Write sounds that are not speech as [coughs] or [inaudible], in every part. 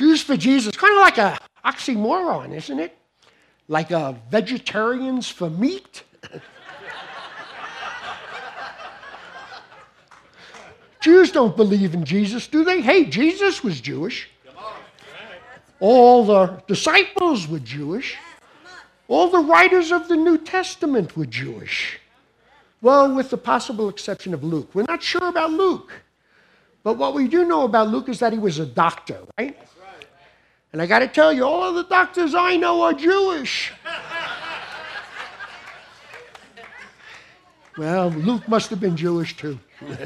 Jews for Jesus, kind of like a oxymoron, isn't it? Like a vegetarians for meat. [laughs] Jews don't believe in Jesus, do they? Hey, Jesus was Jewish. All the disciples were Jewish. All the writers of the New Testament were Jewish. Well, with the possible exception of Luke. We're not sure about Luke. But what we do know about Luke is that he was a doctor, right? And I got to tell you, all of the doctors I know are Jewish. well, Luke must have been Jewish too. [laughs]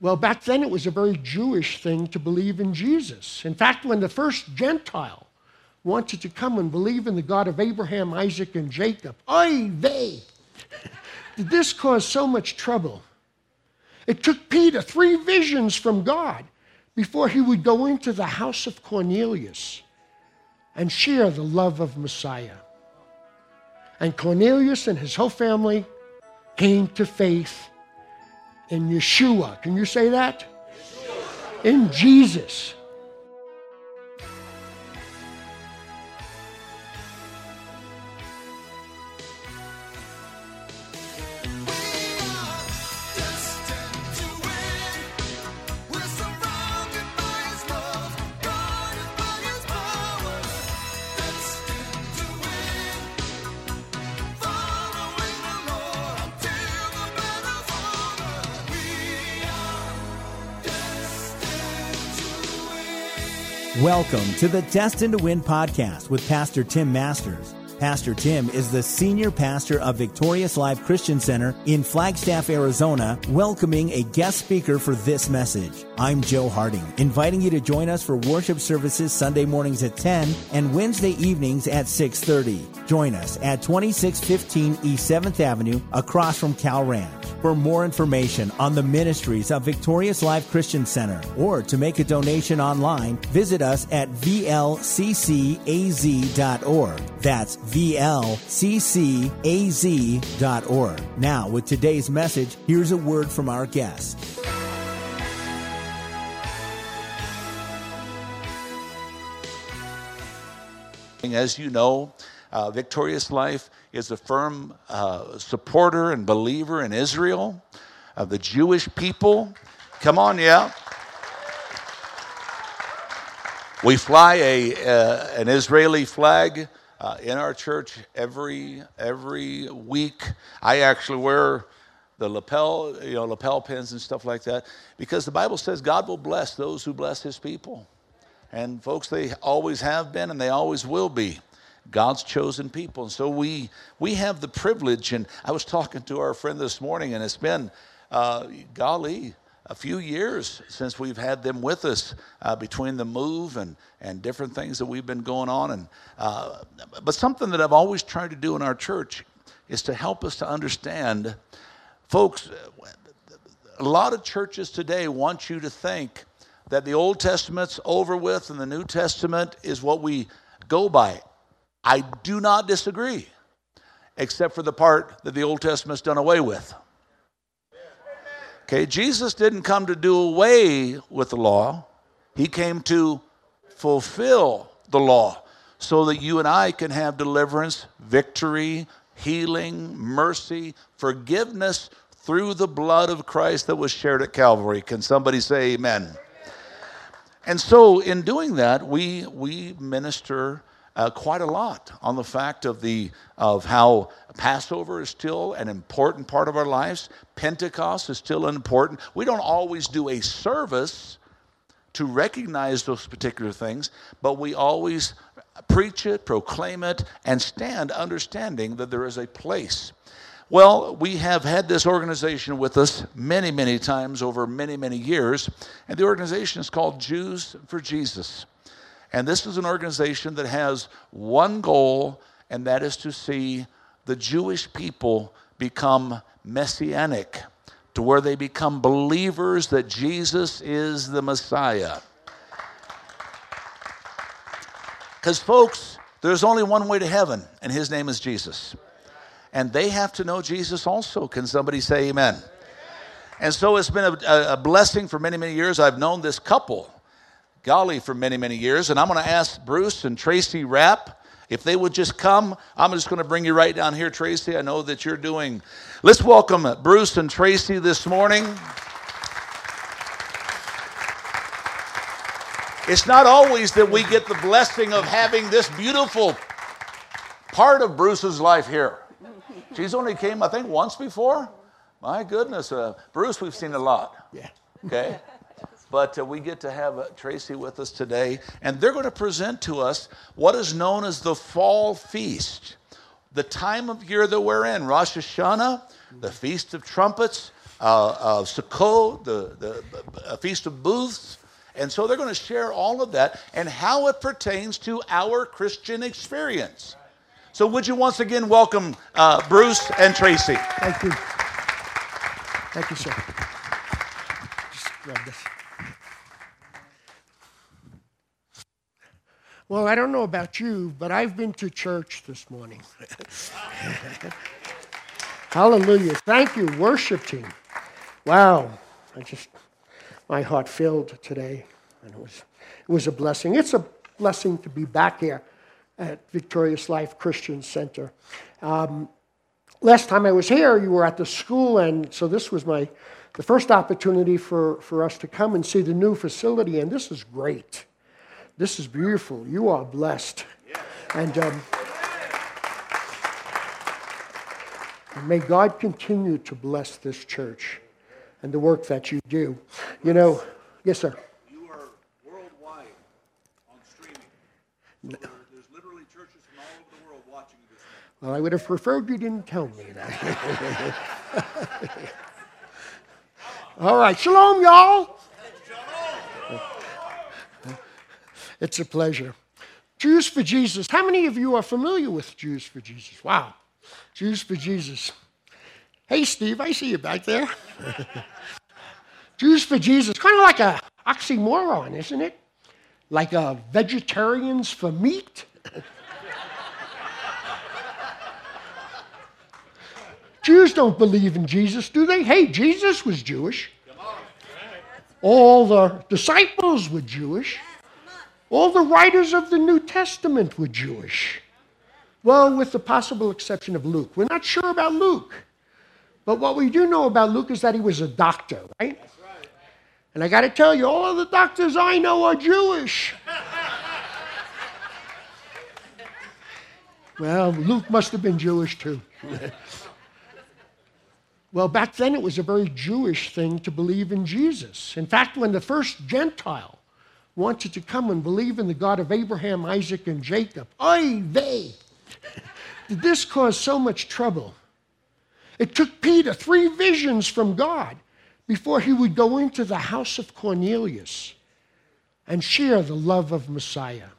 well, back then it was a very Jewish thing to believe in Jesus. In fact, when the first Gentile wanted to come and believe in the God of Abraham, Isaac, and Jacob, oy vey, [laughs] did this cause so much trouble? It took Peter three visions from God before he would go into the house of Cornelius and share the love of Messiah. And Cornelius and his whole family came to faith in Yeshua. Can you say that? Yeshua. In Jesus. Welcome to the Destined to Win podcast with Pastor Tim Masters. Pastor Tim is the senior pastor of Victorious Life Christian Center in Flagstaff, Arizona, welcoming a guest speaker for this message. I'm Joe Harding, inviting you to join us for worship services Sunday mornings at 10 and Wednesday evenings at 6:30. Join us at 2615 East 7th Avenue across from Cal Ranch. For more information on the ministries of Victorious Life Christian Center or to make a donation online, visit us at vlccaz.org. That's vlccaz.org. Now, with today's message, here's a word from our guest. As you know, uh, Victorious Life is a firm uh, supporter and believer in Israel, of the Jewish people. Come on, yeah. We fly a, uh, an Israeli flag uh, in our church every, every week. I actually wear the lapel, you know, lapel pins and stuff like that because the Bible says God will bless those who bless his people. And folks, they always have been and they always will be. God's chosen people. And so we, we have the privilege, and I was talking to our friend this morning, and it's been, uh, golly, a few years since we've had them with us uh, between the move and, and different things that we've been going on. And, uh, but something that I've always tried to do in our church is to help us to understand, folks, a lot of churches today want you to think that the Old Testament's over with and the New Testament is what we go by. I do not disagree, except for the part that the Old Testament's done away with. Okay, Jesus didn't come to do away with the law, He came to fulfill the law so that you and I can have deliverance, victory, healing, mercy, forgiveness through the blood of Christ that was shared at Calvary. Can somebody say amen? And so, in doing that, we, we minister uh, quite a lot on the fact of the of how Passover is still an important part of our lives. Pentecost is still important. We don't always do a service to recognize those particular things, but we always preach it, proclaim it, and stand understanding that there is a place. Well, we have had this organization with us many, many times over many, many years, and the organization is called Jews for Jesus. And this is an organization that has one goal, and that is to see the Jewish people become messianic, to where they become believers that Jesus is the Messiah. Because, folks, there's only one way to heaven, and his name is Jesus. And they have to know Jesus also. Can somebody say amen? And so it's been a, a blessing for many, many years. I've known this couple Golly for many, many years. And I'm going to ask Bruce and Tracy Rapp if they would just come. I'm just going to bring you right down here, Tracy. I know that you're doing. Let's welcome Bruce and Tracy this morning. It's not always that we get the blessing of having this beautiful part of Bruce's life here. She's only came, I think, once before. My goodness, uh, Bruce, we've seen a lot. Yeah. Okay. But uh, we get to have uh, Tracy with us today, and they're going to present to us what is known as the fall feast, the time of year that we're in Rosh Hashanah, the Feast of Trumpets, uh, uh, Sukkot, the, the Feast of Booths. And so they're going to share all of that and how it pertains to our Christian experience. So, would you once again welcome uh, Bruce and Tracy? Thank you. Thank you, sir. Just grab this. Well, I don't know about you, but I've been to church this morning. [laughs] Hallelujah. Thank you, worship team. Wow. I just, my heart filled today, and it was, it was a blessing. It's a blessing to be back here at Victorious Life Christian Center. Um, last time I was here, you were at the school, and so this was my the first opportunity for, for us to come and see the new facility, and this is great. This is beautiful. You are blessed. And, um, and may God continue to bless this church and the work that you do. You know, yes, sir. You are worldwide on streaming. Well, I would have preferred you didn't tell me that. [laughs] All right, shalom, y'all. It's a pleasure. Jews for Jesus. How many of you are familiar with Jews for Jesus? Wow. Jews for Jesus. Hey, Steve, I see you back there. [laughs] Jews for Jesus. Kind of like a oxymoron, isn't it? Like a vegetarians for meat. Jews don't believe in Jesus, do they? Hey, Jesus was Jewish. All the disciples were Jewish. All the writers of the New Testament were Jewish. Well, with the possible exception of Luke. We're not sure about Luke. But what we do know about Luke is that he was a doctor, right? And I got to tell you, all of the doctors I know are Jewish. [laughs] well, Luke must have been Jewish too. [laughs] Well, back then it was a very Jewish thing to believe in Jesus. In fact, when the first Gentile wanted to come and believe in the God of Abraham, Isaac, and Jacob, oy vey, [laughs] did this cause so much trouble? It took Peter three visions from God before he would go into the house of Cornelius and share the love of Messiah.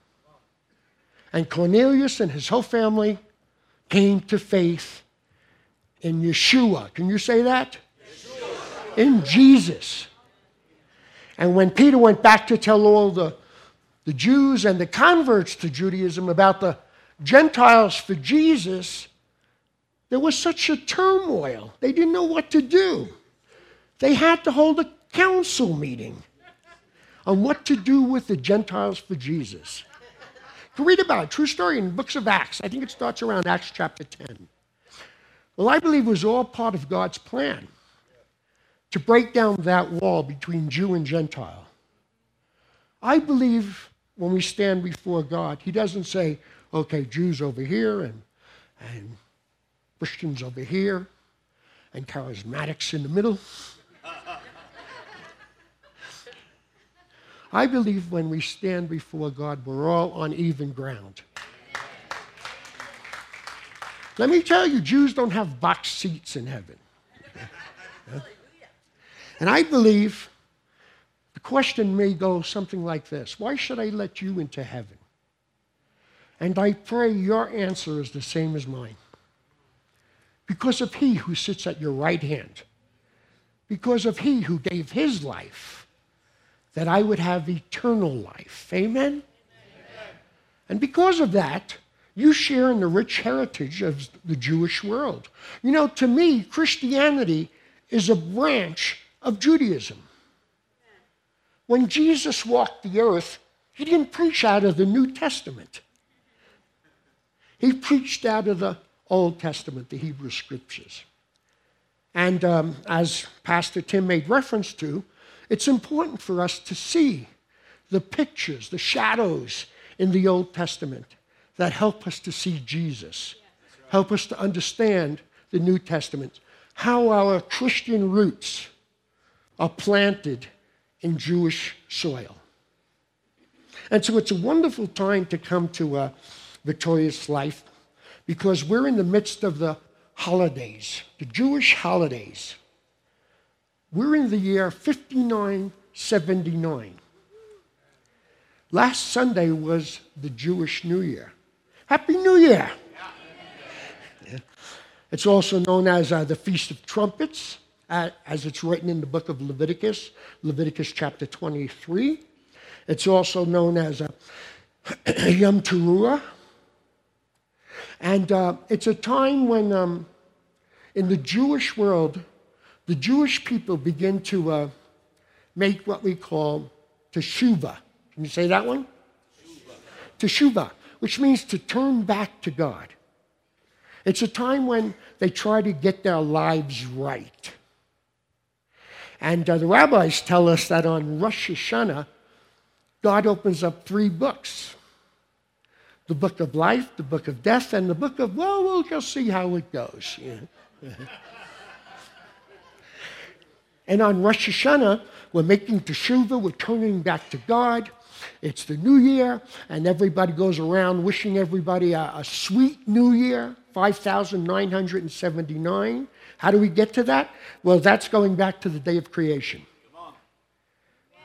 And Cornelius and his whole family came to faith in Yeshua. Can you say that? Yeshua. In Jesus. And when Peter went back to tell all the, the Jews and the converts to Judaism about the Gentiles for Jesus, there was such a turmoil. They didn't know what to do. They had to hold a council meeting on what to do with the Gentiles for Jesus. You can read about it, true story in books of Acts. I think it starts around Acts chapter 10. Well, I believe it was all part of God's plan to break down that wall between Jew and Gentile. I believe when we stand before God, He doesn't say, okay, Jews over here and, and Christians over here and charismatics in the middle. [laughs] I believe when we stand before God, we're all on even ground. Let me tell you, Jews don't have box seats in heaven. And I believe the question may go something like this Why should I let you into heaven? And I pray your answer is the same as mine. Because of he who sits at your right hand, because of he who gave his life, that I would have eternal life. Amen? Amen. And because of that, you share in the rich heritage of the Jewish world. You know, to me, Christianity is a branch of Judaism. when Jesus walked the earth, he didn't preach out of the New Testament. He preached out of the Old Testament, the Hebrew Scriptures. And um, as Pastor Tim made reference to, it's important for us to see the pictures, the shadows in the Old Testament that help us to see Jesus, help us to understand the New Testament, how our Christian roots are planted in Jewish soil. And so it's a wonderful time to come to a Victorious Life because we're in the midst of the holidays, the Jewish holidays. We're in the year 5979. Last Sunday was the Jewish New Year. Happy New Year! Yeah. It's also known as uh, the Feast of Trumpets, uh, as it's written in the book of Leviticus, Leviticus chapter 23. It's also known as uh, [clears throat] Yom Teruah. And uh, it's a time when, um, in the Jewish world, the Jewish people begin to uh, make what we call teshuvah. Can you say that one? Teshuvah, which means to turn back to God. It's a time when they try to get their lives right. And uh, the rabbis tell us that on Rosh Hashanah, God opens up three books the book of life, the book of death, and the book of, well, we'll just see how it goes. [laughs] and on Rosh Hashanah, we're making teshuvah, we're turning back to God. It's the new year, and everybody goes around wishing everybody a, a sweet new year, 5,979. How do we get to that? Well, that's going back to the day of creation.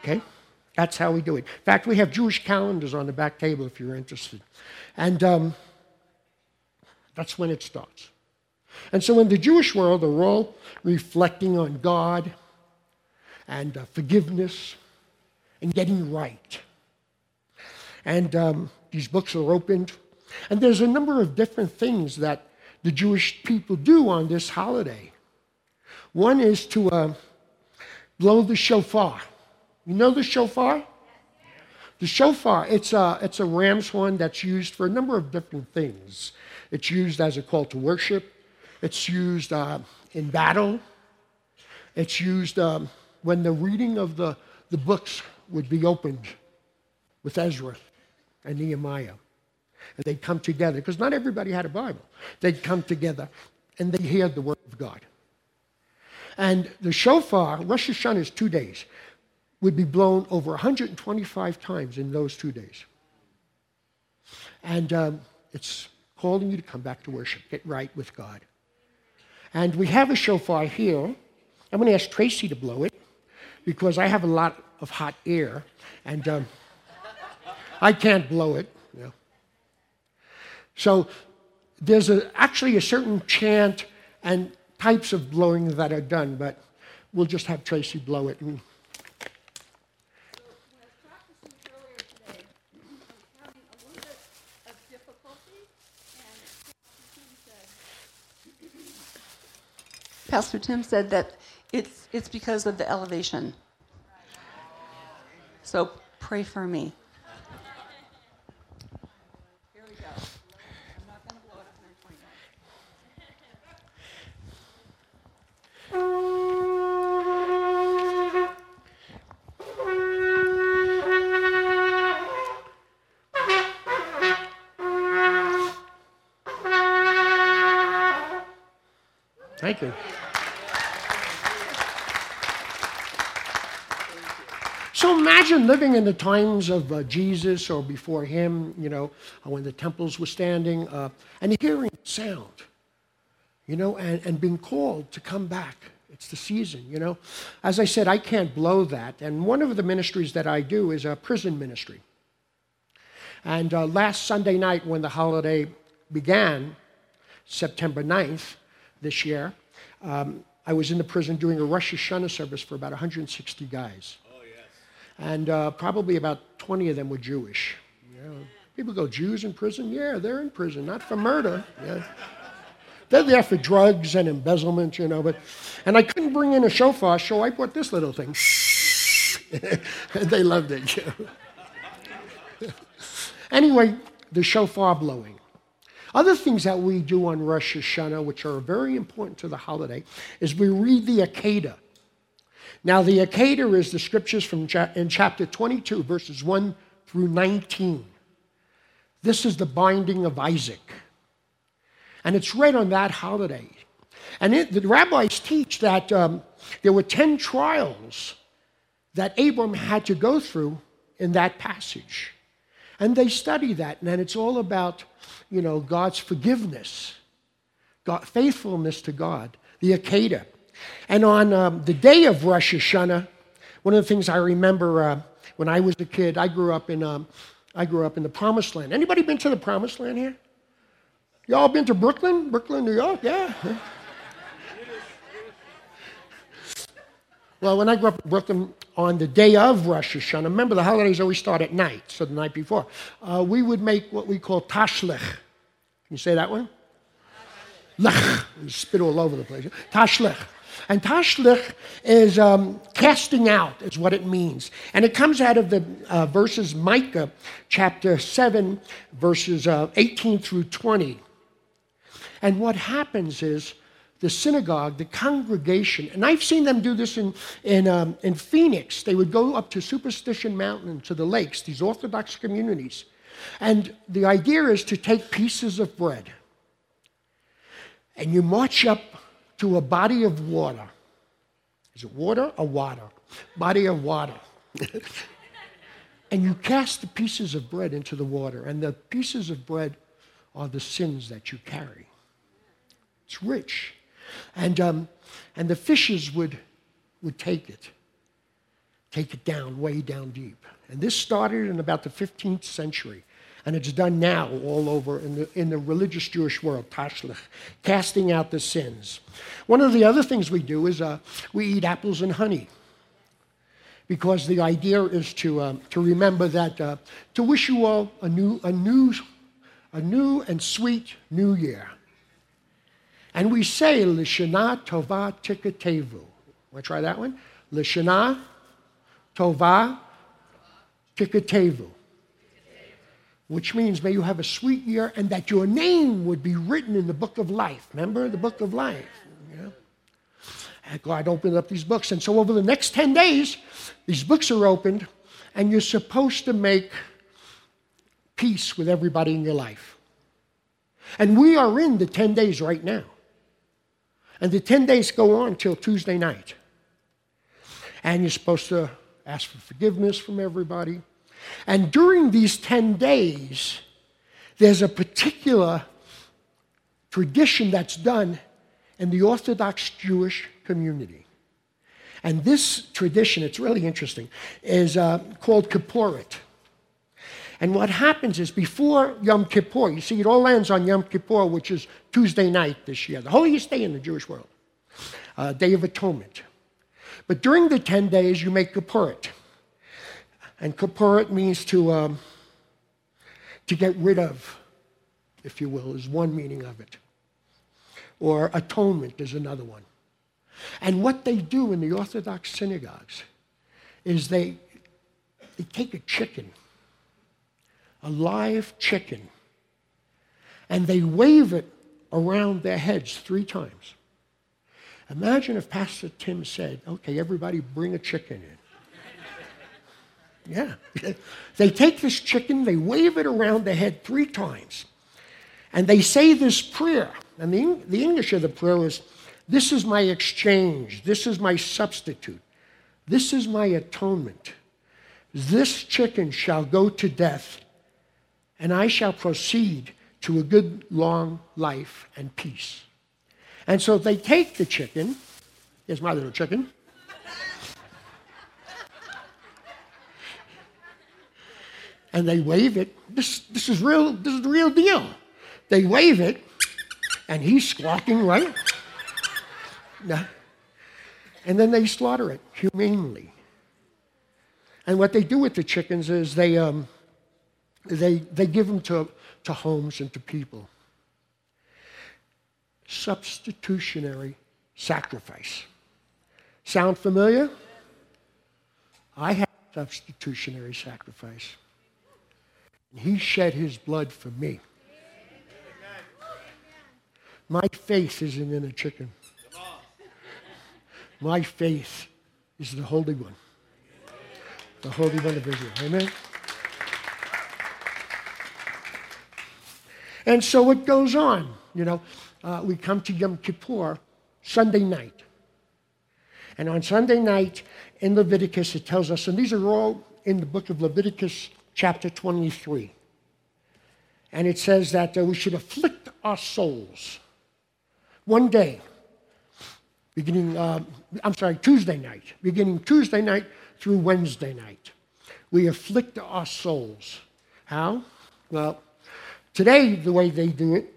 Okay? That's how we do it. In fact, we have Jewish calendars on the back table if you're interested. And um, that's when it starts. And so in the Jewish world, they're all reflecting on God and uh, forgiveness and getting right. And um, these books are opened. And there's a number of different things that the Jewish people do on this holiday. One is to uh, blow the shofar. You know the shofar? The shofar, it's a, it's a ram's horn that's used for a number of different things. It's used as a call to worship, it's used uh, in battle, it's used um, when the reading of the, the books would be opened with Ezra and Nehemiah. And they'd come together, because not everybody had a Bible. They'd come together and they hear the word of God. And the shofar, Rosh is two days would be blown over 125 times in those two days. And um, it's calling you to come back to worship, get right with God. And we have a shofar here. I'm going to ask Tracy to blow it because I have a lot of hot air and um, I can't blow it. You know. So there's a, actually a certain chant and types of blowing that are done, but we'll just have Tracy blow it. And, Pastor Tim said that it's, it's because of the elevation. So pray for me. Living in the times of uh, Jesus or before him, you know, uh, when the temples were standing, uh, and hearing sound, you know, and, and being called to come back. It's the season, you know. As I said, I can't blow that. And one of the ministries that I do is a prison ministry. And uh, last Sunday night, when the holiday began, September 9th this year, um, I was in the prison doing a Rosh Hashanah service for about 160 guys and uh, probably about 20 of them were Jewish. You know, people go, Jews in prison? Yeah, they're in prison, not for murder. Yeah. They're there for drugs and embezzlement, you know. But, and I couldn't bring in a shofar, so I brought this little thing. [laughs] they loved it. anyway, the shofar blowing. Other things that we do on Rosh Hashanah, which are very important to the holiday, is we read the Akedah. Now, the Akedah is the scriptures from cha- in chapter 22, verses 1 through 19. This is the binding of Isaac. And it's read on that holiday. And it, the rabbis teach that um, there were 10 trials that Abram had to go through in that passage. And they study that, and it's all about, you know, God's forgiveness, God, faithfulness to God, the Akedah. And on um, the day of Rosh Hashanah, one of the things I remember uh, when I was a kid, I grew up in, um, I grew up in the Promised Land. Anybody been to the Promised Land here? Y'all been to Brooklyn? Brooklyn, New York? Yeah. [laughs] Well, when I grew up in Brooklyn, on the day of Rosh Hashanah, remember the holidays always start at night, so the night before, uh, we would make what we call tashlich. Can you say that one? Lech. [laughs] Spit all over the place. Tashlich. And tashlich is um, casting out, is what it means. And it comes out of the uh, verses Micah chapter 7, verses uh, 18 through 20. And what happens is the synagogue, the congregation, and I've seen them do this in, in, um, in Phoenix. They would go up to Superstition Mountain, to the lakes, these Orthodox communities. And the idea is to take pieces of bread and you march up to a body of water. Is it water or water? Body of water. [laughs] and you cast the pieces of bread into the water, and the pieces of bread are the sins that you carry. It's rich. And, um, and the fishes would, would take it, take it down, way down deep. And this started in about the 15th century. And it's done now all over in the, in the religious Jewish world, tashlich, casting out the sins. One of the other things we do is uh, we eat apples and honey. Because the idea is to, um, to remember that, uh, to wish you all a new, a, new, a new and sweet new year. And we say, Lishana Tova Tikatevu. Want to try that one? Lishana Tova Tikatevu. Which means, may you have a sweet year and that your name would be written in the book of life. Remember the book of life? Yeah. And God opened up these books. And so, over the next 10 days, these books are opened, and you're supposed to make peace with everybody in your life. And we are in the 10 days right now. And the 10 days go on till Tuesday night. And you're supposed to ask for forgiveness from everybody. And during these 10 days, there's a particular tradition that's done in the Orthodox Jewish community. And this tradition, it's really interesting, is uh, called Kippurit. And what happens is before Yom Kippur, you see, it all lands on Yom Kippur, which is Tuesday night this year, the holiest day in the Jewish world, uh, Day of Atonement. But during the 10 days, you make Kippurit. And Kippurit means to, um, to get rid of, if you will, is one meaning of it. Or atonement is another one. And what they do in the Orthodox synagogues is they, they take a chicken a live chicken, and they wave it around their heads three times. Imagine if Pastor Tim said, okay, everybody bring a chicken in. Yeah. they take this chicken, they wave it around their head three times, and they say this prayer. And the, the English of the prayer is, This is my exchange, this is my substitute, this is my atonement. This chicken shall go to death and I shall proceed to a good long life and peace. And so they take the chicken, here's my little chicken. And they wave it. This, this is real, this is the real deal. They wave it, and he's squawking, right? No. And then they slaughter it humanely. And what they do with the chickens is they, um, they, they give them to, to homes and to people. Substitutionary sacrifice. Sound familiar? I have substitutionary sacrifice. And he shed his blood for me. My faith isn't in a chicken. My faith is the Holy One, the Holy One of Israel. Amen? And so it goes on. You know, uh, we come to Yom Kippur Sunday night. And on Sunday night in Leviticus, it tells us, and these are all in the book of Leviticus, chapter 23. And it says that uh, we should afflict our souls one day, beginning, uh, I'm sorry, Tuesday night, beginning Tuesday night through Wednesday night. We afflict our souls. How? Well, today, the way they do it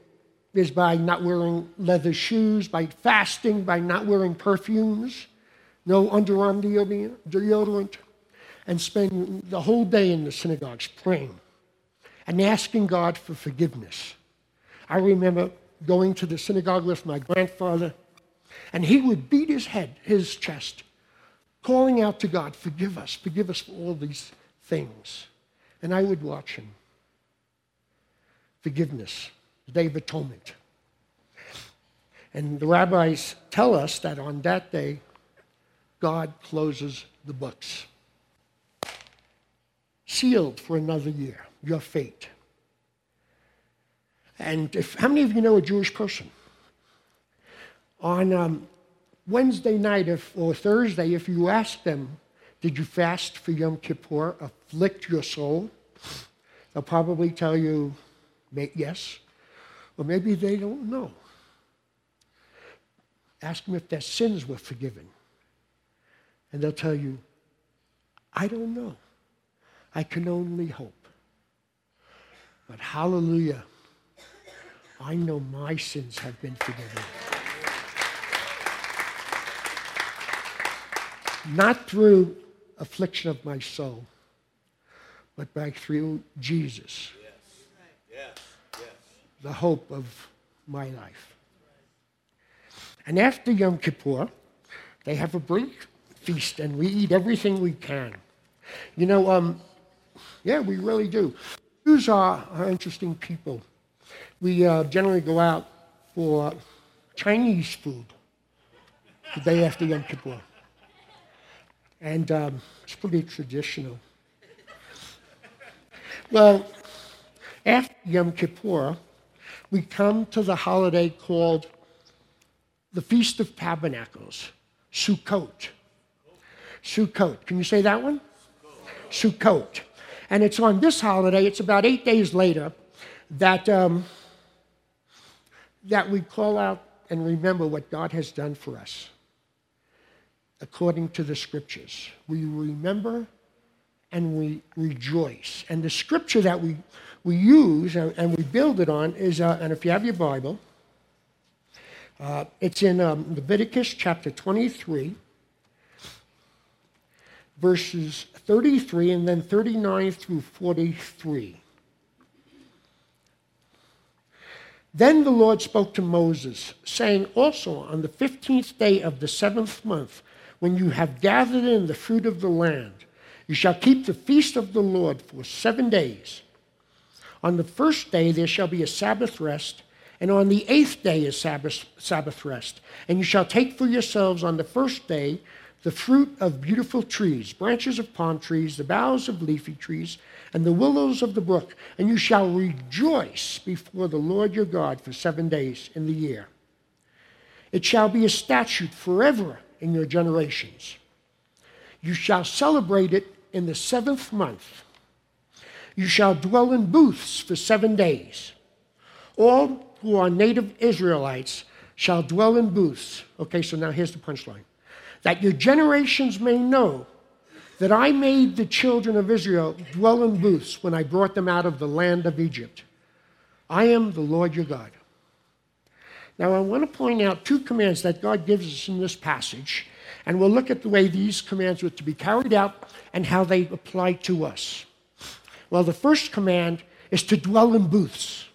is by not wearing leather shoes, by fasting, by not wearing perfumes, no underarm deodorant, and spend the whole day in the synagogues praying and asking God for forgiveness. I remember going to the synagogue with my grandfather, and he would beat his head, his chest, calling out to God, Forgive us, forgive us for all these things. And I would watch him. Forgiveness, the Day of Atonement. And the rabbis tell us that on that day, God closes the books. Sealed for another year, your fate. And if, how many of you know a Jewish person? On um, Wednesday night if, or Thursday, if you ask them, Did you fast for Yom Kippur, afflict your soul? They'll probably tell you, Yes. Or maybe they don't know. Ask them if their sins were forgiven. And they'll tell you, I don't know. I can only hope. But hallelujah, I know my sins have been forgiven. Not through affliction of my soul, but by through Jesus. The hope of my life. And after Yom Kippur, they have a big feast and we eat everything we can. You know, um, yeah, we really do. Jews are, are interesting people we uh, generally go out for Chinese food the day after Yom Kippur. And um, it's pretty traditional. Well, after Yom Kippur, we come to the holiday called the Feast of Tabernacles, Sukkot. Sukkot. Can you say that one? Sukkot. And it's on this holiday, it's about eight days later, that um, that we call out and remember what God has done for us according to the scriptures. We remember and we rejoice. And the scripture that we, we use and, and we build it on is, uh, and if you have your Bible, uh, it's in um, Leviticus chapter 23, verses 33 and then 39 through 43. Then the Lord spoke to Moses, saying, Also on the fifteenth day of the seventh month, when you have gathered in the fruit of the land, you shall keep the feast of the Lord for seven days. On the first day there shall be a Sabbath rest, and on the eighth day a Sabbath, Sabbath rest. And you shall take for yourselves on the first day the fruit of beautiful trees, branches of palm trees, the boughs of leafy trees, and the willows of the brook, and you shall rejoice before the Lord your God for seven days in the year. It shall be a statute forever in your generations. You shall celebrate it in the seventh month. You shall dwell in booths for seven days. All who are native Israelites shall dwell in booths. Okay, so now here's the punchline that your generations may know that I made the children of Israel dwell in booths when I brought them out of the land of Egypt. I am the Lord your God. Now, I want to point out two commands that God gives us in this passage, and we'll look at the way these commands were to be carried out and how they apply to us. Well, the first command is to dwell in booths,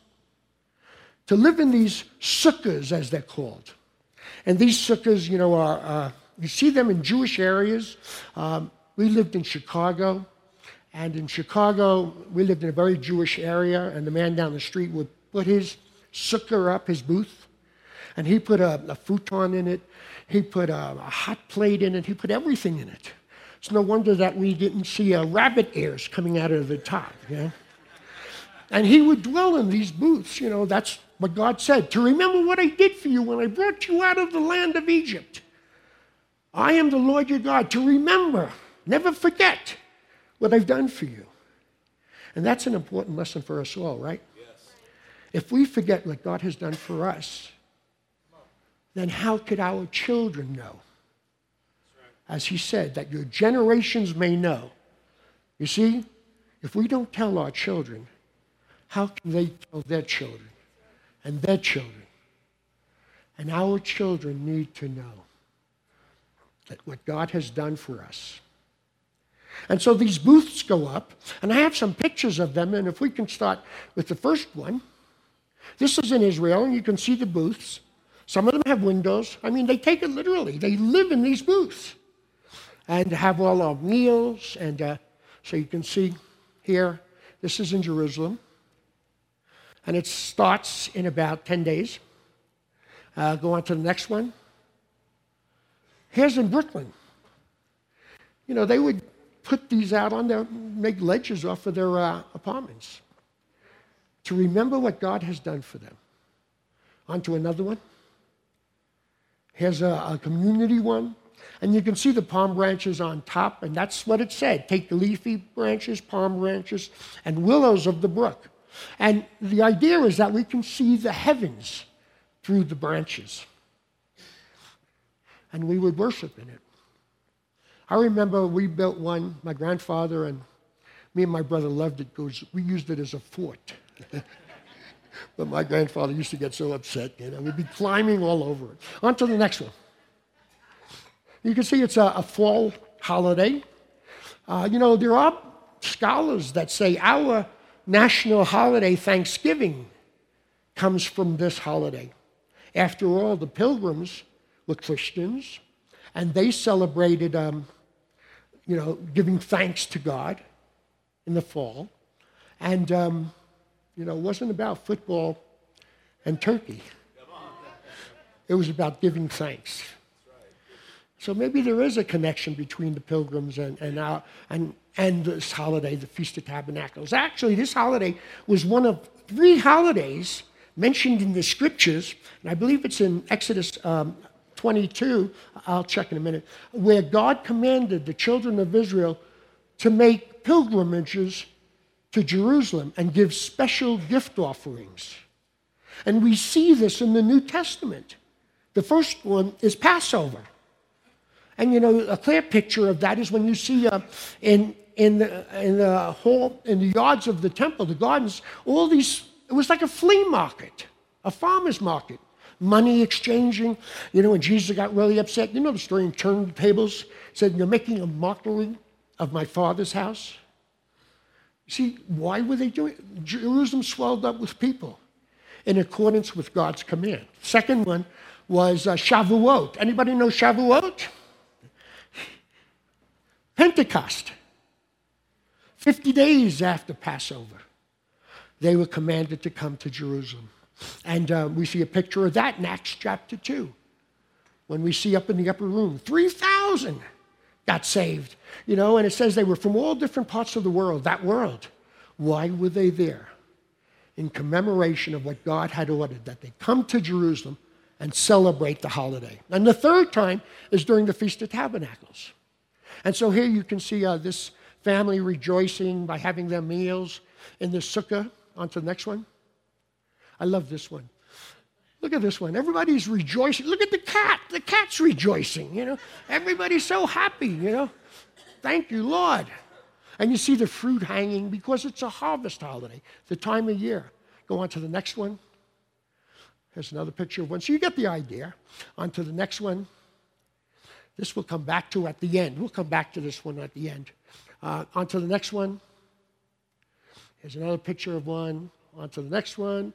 to live in these sukkahs, as they're called. And these sukkahs, you know, are, uh, you see them in Jewish areas. Um, we lived in Chicago, and in Chicago, we lived in a very Jewish area, and the man down the street would put his sukkah up, his booth, and he put a, a futon in it, he put a, a, hot plate in it, he put everything in it. It's no wonder that we didn't see uh, rabbit ears coming out of the top, know? And he would dwell in these booths, you know, that's what God said, to remember what I did for you when I brought you out of the land of Egypt. I am the Lord your God, to remember, never forget what I've done for you. And that's an important lesson for us all, right? Yes. If we forget what God has done for us, then how could our children know? As he said, that your generations may know. You see, if we don't tell our children, how can they tell their children and their children? And our children need to know what God has done for us. And so these booths go up, and I have some pictures of them. And if we can start with the first one, this is in Israel, and you can see the booths. Some of them have windows. I mean, they take it literally. They live in these booths and have all our meals. And uh, so you can see here, this is in Jerusalem. And it starts in about 10 days. Uh, go on to the next one. Here's in Brooklyn. You know, they would put these out on their, make ledges off of their uh, apartments to remember what God has done for them. On to another one. Here's a, a community one. And you can see the palm branches on top, and that's what it said. Take the leafy branches, palm branches, and willows of the brook. And the idea is that we can see the heavens through the branches. And we would worship in it. I remember we built one, my grandfather and me and my brother loved it because we used it as a fort. [laughs] but my grandfather used to get so upset, you know, we'd be climbing all over it. On to the next one. You can see it's a, a fall holiday. Uh, you know, there are scholars that say our national holiday, Thanksgiving, comes from this holiday. After all, the pilgrims were Christians, and they celebrated, um, you know, giving thanks to God in the fall. And, um, you know, it wasn't about football and turkey. It was about giving thanks. So maybe there is a connection between the pilgrims and, and, our, and, and this holiday, the Feast of Tabernacles. Actually, this holiday was one of three holidays mentioned in the scriptures, and I believe it's in Exodus um, 22, I'll check in a minute, where God commanded the children of Israel to make pilgrimages to Jerusalem and give special gift offerings. And we see this in the New Testament. The first one is Passover. And you know, a clear picture of that is when you see uh, in, in, the, in the in the yards of the temple, the gardens, all these, it was like a flea market, a farmer's market, money exchanging. You know, when Jesus got really upset, you know the story, and turned the tables, said, You're making a mockery of my father's house. See, why were they doing it? Jerusalem swelled up with people in accordance with God's command. Second one was uh, Shavuot. Anybody know Shavuot? Pentecost. 50 days after Passover, they were commanded to come to Jerusalem. And uh, we see a picture of that in Acts chapter 2. When we see up in the upper room, 3,000 got saved. You know, and it says they were from all different parts of the world, that world. Why were they there? In commemoration of what God had ordered, that they come to Jerusalem and celebrate the holiday. And the third time is during the Feast of Tabernacles. And so here you can see uh, this family rejoicing by having their meals in the sukkah. On to the next one. I love this one. Look at this one. Everybody's rejoicing. Look at the cat. The cat's rejoicing, you know. Everybody's so happy, you know. Thank you, Lord. And you see the fruit hanging because it's a harvest holiday, the time of year. Go on to the next one. Here's another picture of one. So you get the idea. On to the next one. This we'll come back to at the end. We'll come back to this one at the end. Uh, on to the next one. Here's another picture of one. On to the next one.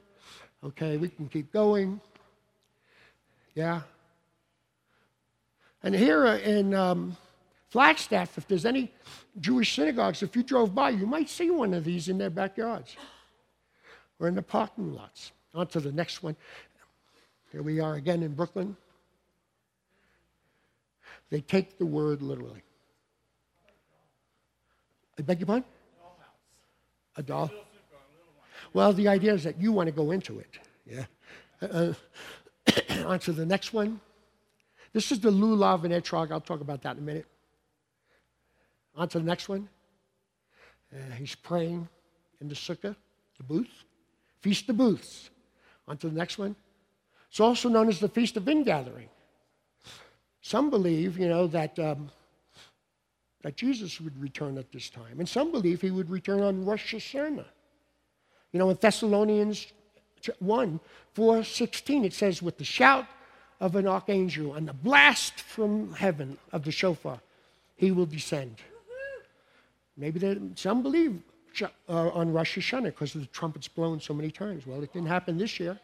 Okay, we can keep going. Yeah. And here in um, Flagstaff, if there's any Jewish synagogues, if you drove by, you might see one of these in their backyards or in the parking lots. On to the next one. Here we are again in Brooklyn. They take the word literally. I beg your pardon? A doll? Well, the idea is that you want to go into it. Yeah. Uh, [coughs] on to the next one. This is the lulav and etrog. I'll talk about that in a minute. On to the next one. Uh, he's praying in the sukkah, the booth. Feast of Booths. On to the next one. It's also known as the Feast of Ingathering. Some believe, you know, that, um, that Jesus would return at this time. And some believe he would return on Rosh Hashanah. You know, in Thessalonians 1, 4, 16, it says, with the shout of an archangel and the blast from heaven of the shofar, he will descend. Maybe some believe uh, on Rosh Hashanah because the trumpet's blown so many times. Well, it didn't happen this year.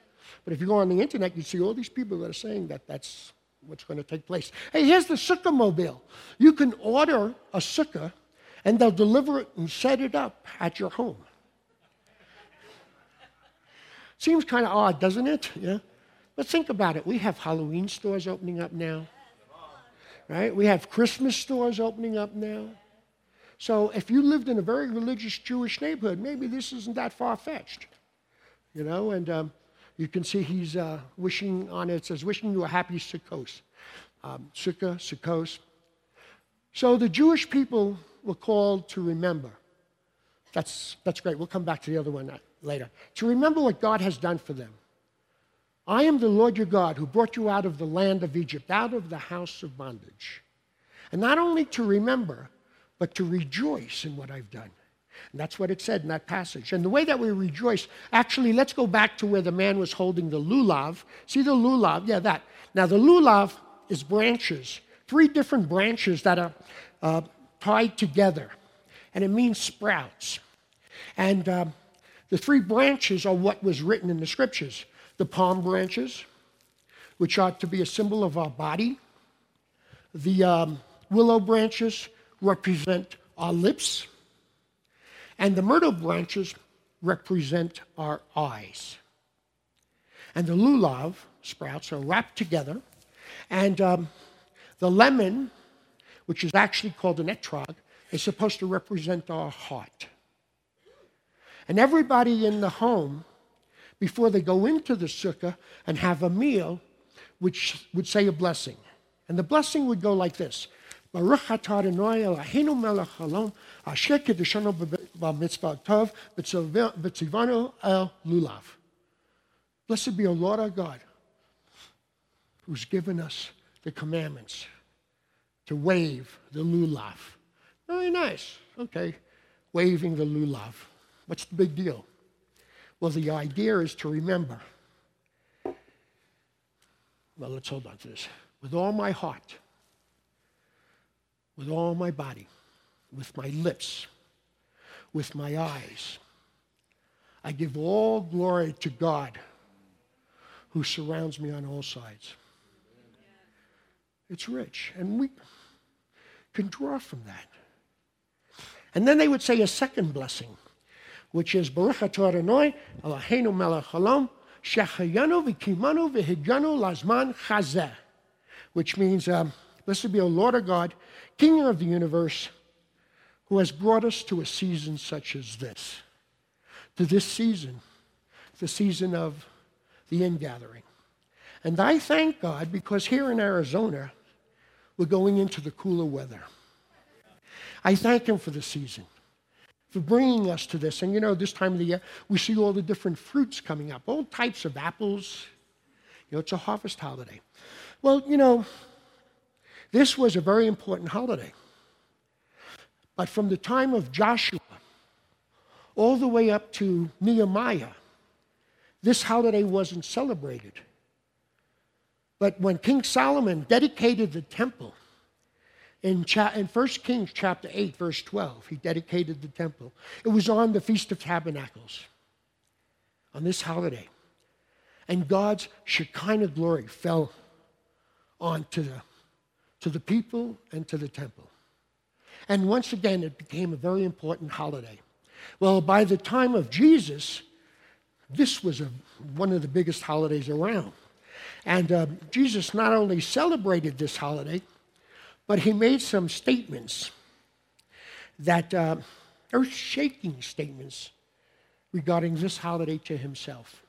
But if you go on the internet, you see all these people that are saying that that's what's going to take place. Hey, here's the sukkah mobile. You can order a sukkah and they'll deliver it and set it up at your home. Seems kind of odd, doesn't it? Yeah. But think about it. We have Halloween stores opening up now. Right? We have Christmas stores opening up now. So if you lived in a very religious Jewish neighborhood, maybe this isn't that far fetched. You know, and um, you can see he's uh, wishing on it, says, wishing you a happy Sukkot. Um, Sukkah, Sukkot. So the Jewish people were called to remember. That's, that's great. We'll come back to the other one uh, later. To remember what God has done for them. I am the Lord your God who brought you out of the land of Egypt, out of the house of bondage. And not only to remember, but to rejoice in what I've done. And that's what it said in that passage. And the way that we rejoice, actually, let's go back to where the man was holding the lulav. See the lulav? Yeah, that. Now, the lulav is branches, three different branches that are uh, tied together. And it means sprouts. And uh, the three branches are what was written in the scriptures the palm branches, which ought to be a symbol of our body, the um, willow branches, represent our lips, and the myrtle branches represent our eyes. And the lulav sprouts are wrapped together, and um, the lemon, which is actually called an etrog, is supposed to represent our heart. And everybody in the home, before they go into the sukkah and have a meal, which would say a blessing. And the blessing would go like this Baruch atah Adonai Eloheinu melech haolam, asher kiddushanu b'mitzvotav, v'tzivanu el lulav. Blessed be O Lord our God, who's given us the commandments to wave the lulav. Very nice. Okay, waving the lulav. What's the big deal? Well, the idea is to remember. Well, let's hold on to this. With all my heart, with all my body, with my lips, with my eyes. I give all glory to God who surrounds me on all sides. It's rich, and we can draw from that. And then they would say a second blessing, which is Baruch atah Adonai Eloheinu melech haolam shechayanu v'kimanu v'hidjanu lazman chazeh, which means, um, blessed be O Lord our God, King of the universe, who has brought us to a season such as this, to this season, the season of the ingathering. And I thank God because here in Arizona, we're going into the cooler weather. I thank Him for the season, for bringing us to this. And you know, this time of the year, we see all the different fruits coming up, all types of apples. You know, it's a harvest holiday. Well, you know, this was a very important holiday. But from the time of Joshua all the way up to Nehemiah, this holiday wasn't celebrated. But when King Solomon dedicated the temple, in, cha- in 1 Kings chapter 8, verse 12, he dedicated the temple. It was on the Feast of Tabernacles, on this holiday. And God's Shekinah glory fell onto the to the people and to the temple. And once again, it became a very important holiday. Well, by the time of Jesus, this was a, one of the biggest holidays around. And uh, Jesus not only celebrated this holiday, but he made some statements that uh, earth shaking statements regarding this holiday to himself.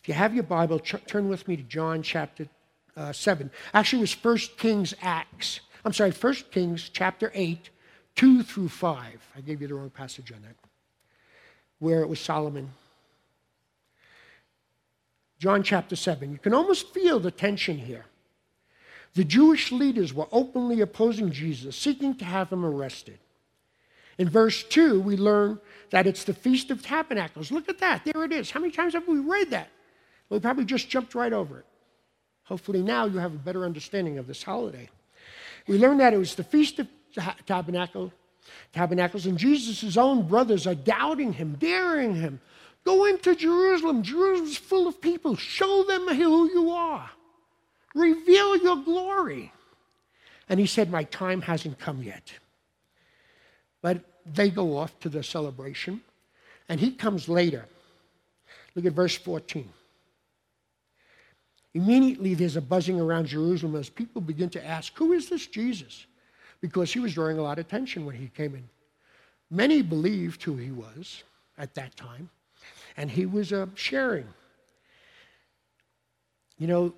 If you have your Bible, ch- turn with me to John chapter uh, 7. Actually, it was 1 Kings Acts. I'm sorry, 1 Kings chapter 8, 2 through 5. I gave you the wrong passage on that, where it was Solomon. John chapter 7. You can almost feel the tension here. The Jewish leaders were openly opposing Jesus, seeking to have him arrested. In verse 2, we learn that it's the Feast of Tabernacles. Look at that. There it is. How many times have we read that? We probably just jumped right over it. Hopefully, now you have a better understanding of this holiday. We learn that it was the Feast of Tabernacle, Tabernacles, and Jesus' own brothers are doubting him, daring him. Go into Jerusalem. Jerusalem's full of people. Show them who you are. Reveal your glory. And he said, My time hasn't come yet. But they go off to the celebration, and he comes later. Look at verse 14. Immediately, there's a buzzing around Jerusalem as people begin to ask, Who is this Jesus? Because he was drawing a lot of attention when he came in. Many believed who he was at that time, and he was uh, sharing. You know,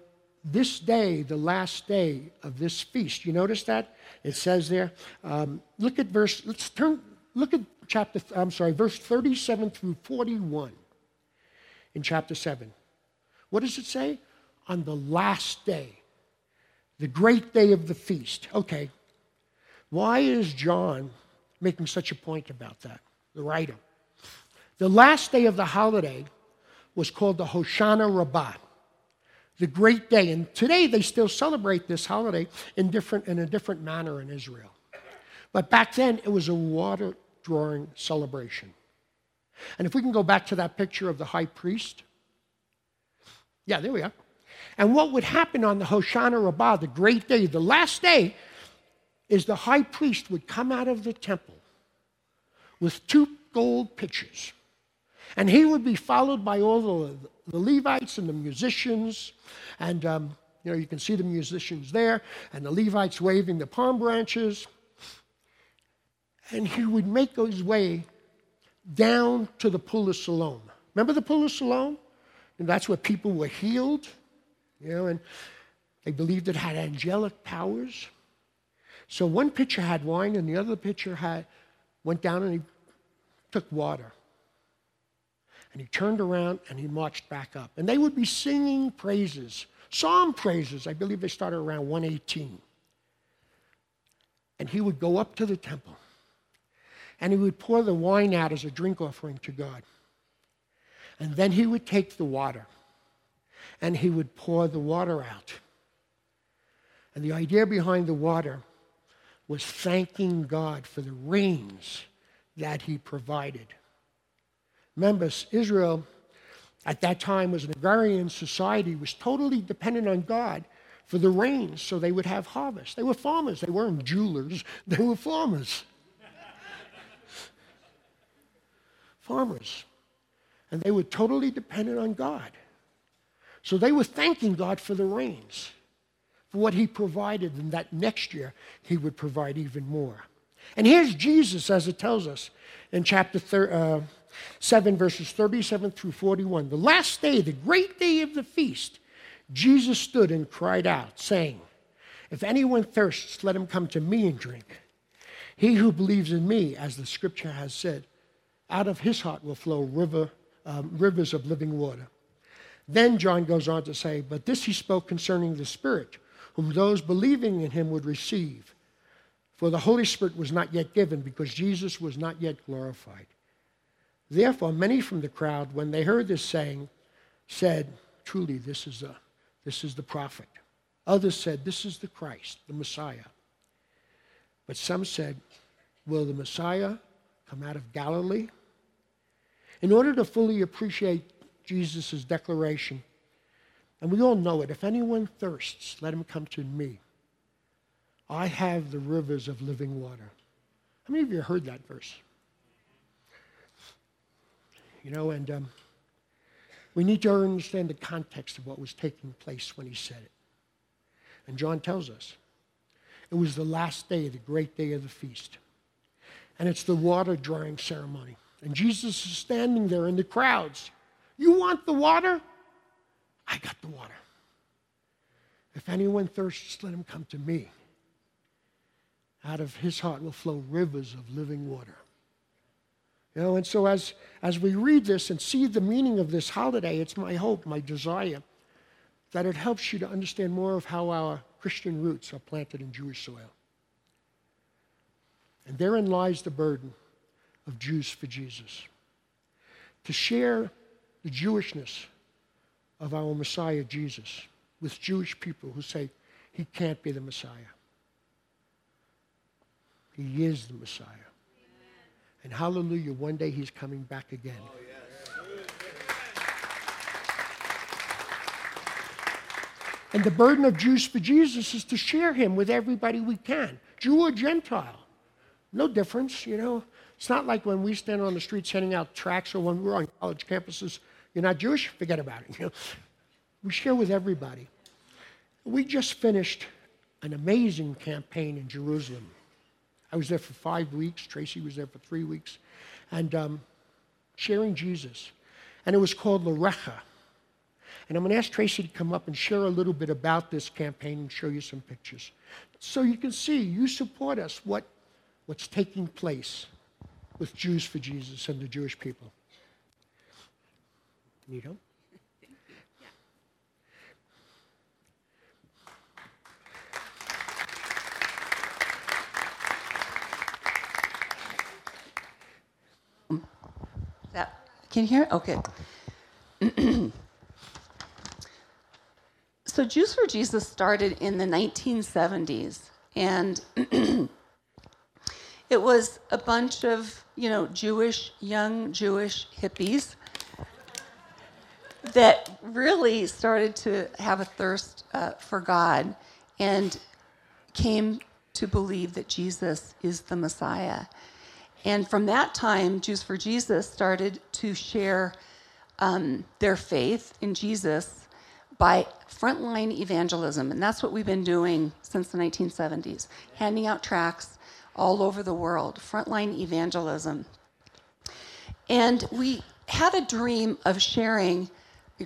this day, the last day of this feast, you notice that? It says there, um, look at verse, let's turn, look at chapter, I'm sorry, verse 37 through 41 in chapter 7. What does it say? on the last day, the great day of the feast. Okay, why is John making such a point about that, the writer? The last day of the holiday was called the Hoshana Rabbah, the great day. And today they still celebrate this holiday in, different, in a different manner in Israel. But back then it was a water drawing celebration. And if we can go back to that picture of the high priest. Yeah, there we are. And what would happen on the Hoshana Rabbah, the great day, the last day, is the high priest would come out of the temple with two gold pitchers. And he would be followed by all the, the Levites and the musicians. And, um, you know, you can see the musicians there, and the Levites waving the palm branches. And he would make his way down to the Pool of Siloam. Remember the Pool of Siloam? And that's where people were healed you know, and they believed it had angelic powers. So one pitcher had wine, and the other pitcher had went down and he took water. And he turned around and he marched back up. And they would be singing praises, psalm praises. I believe they started around 118. And he would go up to the temple and he would pour the wine out as a drink offering to God. And then he would take the water and he would pour the water out. And the idea behind the water was thanking God for the rains that he provided. Remember, Israel at that time was an agrarian society, was totally dependent on God for the rains so they would have harvest. They were farmers, they weren't jewelers, [laughs] they were farmers. farmers. And they were totally dependent on God. So they were thanking God for the rains, for what He provided, and that next year He would provide even more. And here's Jesus, as it tells us in chapter thir- uh, 7, verses 37 through 41. The last day, the great day of the feast, Jesus stood and cried out, saying, If anyone thirsts, let him come to me and drink. He who believes in me, as the scripture has said, out of his heart will flow river, um, rivers of living water. Then John goes on to say, But this he spoke concerning the Spirit, whom those believing in him would receive. For the Holy Spirit was not yet given, because Jesus was not yet glorified. Therefore, many from the crowd, when they heard this saying, said, Truly, this is, a, this is the prophet. Others said, This is the Christ, the Messiah. But some said, Will the Messiah come out of Galilee? In order to fully appreciate Jesus' declaration. And we all know it. If anyone thirsts, let him come to me. I have the rivers of living water. How many of you heard that verse? You know, and um, we need to understand the context of what was taking place when he said it. And John tells us it was the last day, the great day of the feast. And it's the water drawing ceremony. And Jesus is standing there in the crowds. You want the water? I got the water. If anyone thirsts, let him come to me. Out of his heart will flow rivers of living water. You know, and so as, as we read this and see the meaning of this holiday, it's my hope, my desire, that it helps you to understand more of how our Christian roots are planted in Jewish soil. And therein lies the burden of Jews for Jesus to share the Jewishness of our Messiah Jesus with Jewish people who say he can't be the Messiah. He is the Messiah. And hallelujah, one day he's coming back again. Oh, and the burden of Jews for Jesus is to share him with everybody we can, Jew or Gentile. No difference, you know. It's not like when we stand on the streets handing out tracts or when we're on college campuses, you're not Jewish, forget about it. [laughs] You know. We share with everybody. We just finished an amazing campaign in Jerusalem. I was there for five weeks. Tracy was there for three weeks. And um, sharing Jesus. And it was called Larecha. And I'm going to ask Tracy to come up and share a little bit about this campaign and show you some pictures. So you can see, you support us, what, what's taking place with Jews for Jesus and the Jewish people. Need help? That, can you hear? Okay. [clears throat] so Jews for Jesus started in the 1970s, and [clears throat] it was a bunch of you know Jewish young Jewish hippies that really started to have a thirst uh, for God and came to believe that Jesus is the Messiah. And from that time, Jews for Jesus started to share um, their faith in Jesus by frontline evangelism. And that's what we've been doing since the 1970s, handing out tracts all over the world, frontline evangelism. And we had a dream of sharing,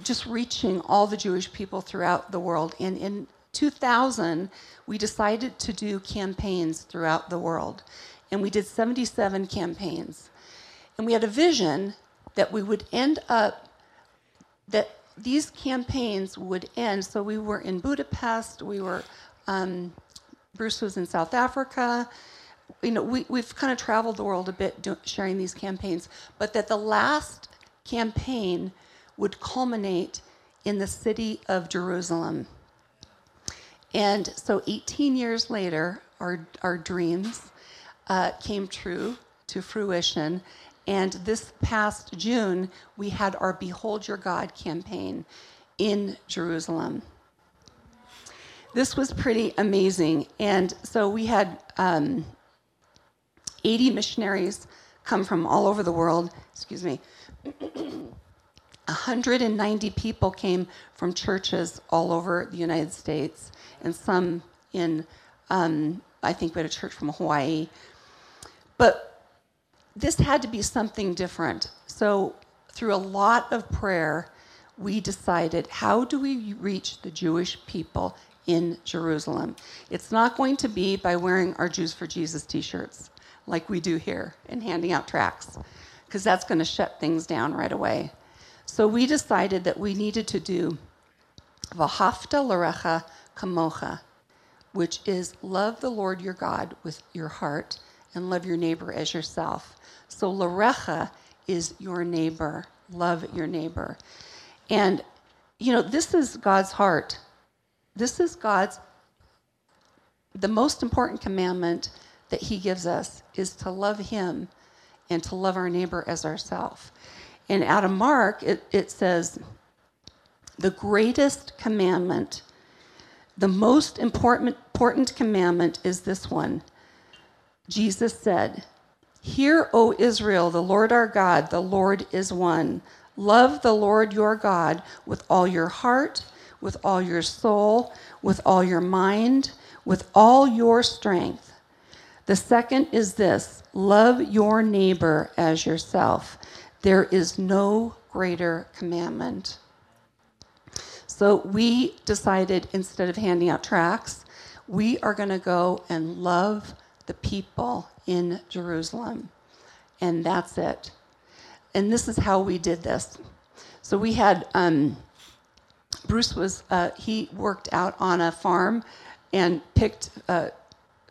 just reaching all the Jewish people throughout the world. And in 2000, we decided to do campaigns throughout the world and we did 77 campaigns. And we had a vision that we would end up, that these campaigns would end. So we were in Budapest, we were, um, Bruce was in South Africa. You know, we, we've kind of traveled the world a bit do, sharing these campaigns, but that the last campaign would culminate in the city of Jerusalem. And so 18 years later, our, our dreams uh, came true to fruition. And this past June, we had our Behold Your God campaign in Jerusalem. This was pretty amazing. And so we had um, 80 missionaries come from all over the world. Excuse me. [clears throat] 190 people came from churches all over the United States, and some in, um, I think we had a church from Hawaii, but this had to be something different. So, through a lot of prayer, we decided how do we reach the Jewish people in Jerusalem? It's not going to be by wearing our Jews for Jesus t shirts like we do here and handing out tracts, because that's going to shut things down right away. So, we decided that we needed to do V'ahavta Larecha Kamocha, which is love the Lord your God with your heart and love your neighbor as yourself. So Larecha is your neighbor. Love your neighbor. And, you know, this is God's heart. This is God's, the most important commandment that He gives us is to love Him and to love our neighbor as ourself. And out of Mark, it, it says, the greatest commandment, the most important, important commandment is this one Jesus said, Hear, O Israel, the Lord our God, the Lord is one. Love the Lord your God with all your heart, with all your soul, with all your mind, with all your strength. The second is this love your neighbor as yourself. There is no greater commandment. So we decided instead of handing out tracts, we are going to go and love the people in Jerusalem. And that's it. And this is how we did this. So we had, um, Bruce was, uh, he worked out on a farm and picked uh,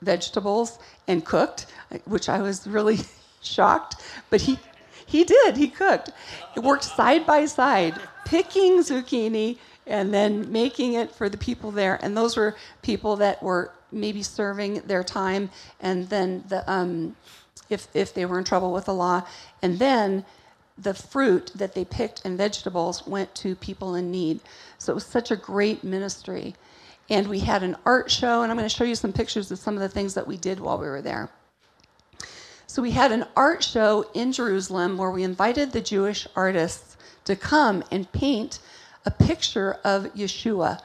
vegetables and cooked, which I was really [laughs] shocked. But he, he did, he cooked. It worked side by side, picking zucchini and then making it for the people there. And those were people that were maybe serving their time, and then the, um, if, if they were in trouble with the law. And then the fruit that they picked and vegetables went to people in need. So it was such a great ministry. And we had an art show, and I'm going to show you some pictures of some of the things that we did while we were there. So we had an art show in Jerusalem where we invited the Jewish artists to come and paint a picture of Yeshua.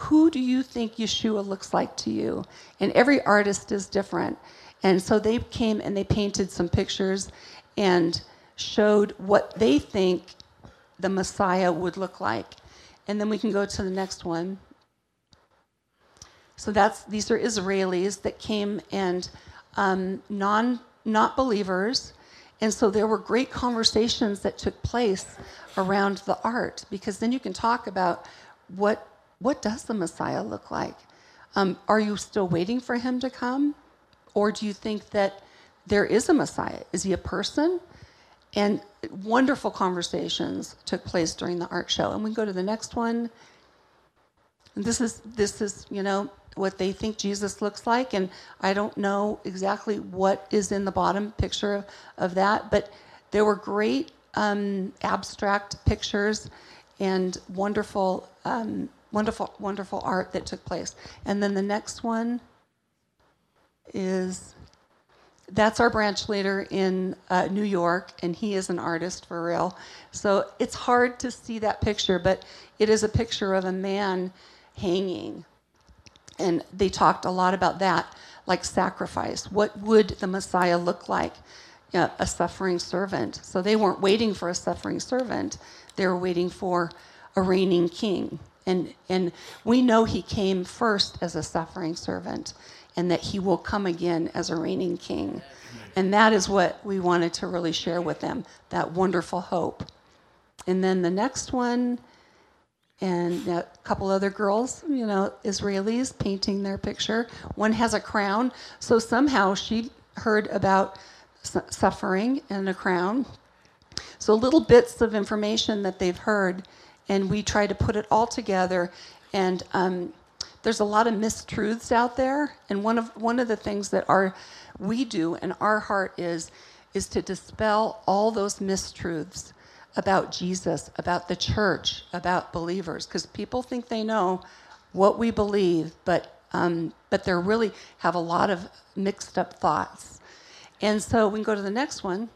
Who do you think Yeshua looks like to you? And every artist is different. And so they came and they painted some pictures and showed what they think the Messiah would look like. And then we can go to the next one. So that's these are Israelis that came and um, non not believers, and so there were great conversations that took place around the art because then you can talk about what what does the Messiah look like? Um, are you still waiting for him to come? Or do you think that there is a Messiah? Is he a person? And wonderful conversations took place during the art show. And we go to the next one. And this is this is, you know, what they think Jesus looks like. And I don't know exactly what is in the bottom picture of, of that, but there were great um, abstract pictures and wonderful, um, wonderful, wonderful art that took place. And then the next one is that's our branch leader in uh, New York, and he is an artist for real. So it's hard to see that picture, but it is a picture of a man hanging. And they talked a lot about that, like sacrifice. What would the Messiah look like? You know, a suffering servant. So they weren't waiting for a suffering servant, they were waiting for a reigning king. And, and we know he came first as a suffering servant and that he will come again as a reigning king. And that is what we wanted to really share with them that wonderful hope. And then the next one, and a couple other girls, you know, Israelis painting their picture. One has a crown. So somehow she heard about suffering and a crown. So little bits of information that they've heard, and we try to put it all together. And um, there's a lot of mistruths out there, and one of one of the things that our we do and our heart is is to dispel all those mistruths about Jesus, about the church, about believers, because people think they know what we believe, but um, but they really have a lot of mixed up thoughts. And so we can go to the next one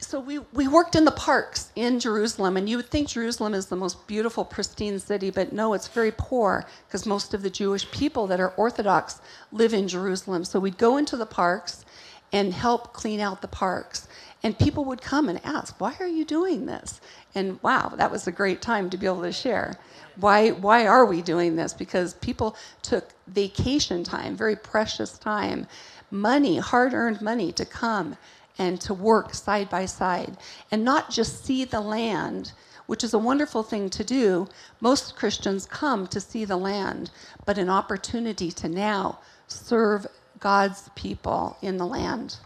so we, we worked in the parks in Jerusalem, and you would think Jerusalem is the most beautiful, pristine city, but no, it's very poor because most of the Jewish people that are Orthodox live in Jerusalem. So we'd go into the parks and help clean out the parks. And people would come and ask, Why are you doing this? And wow, that was a great time to be able to share. Why, why are we doing this? Because people took vacation time, very precious time, money, hard earned money to come and to work side by side and not just see the land, which is a wonderful thing to do. Most Christians come to see the land, but an opportunity to now serve God's people in the land.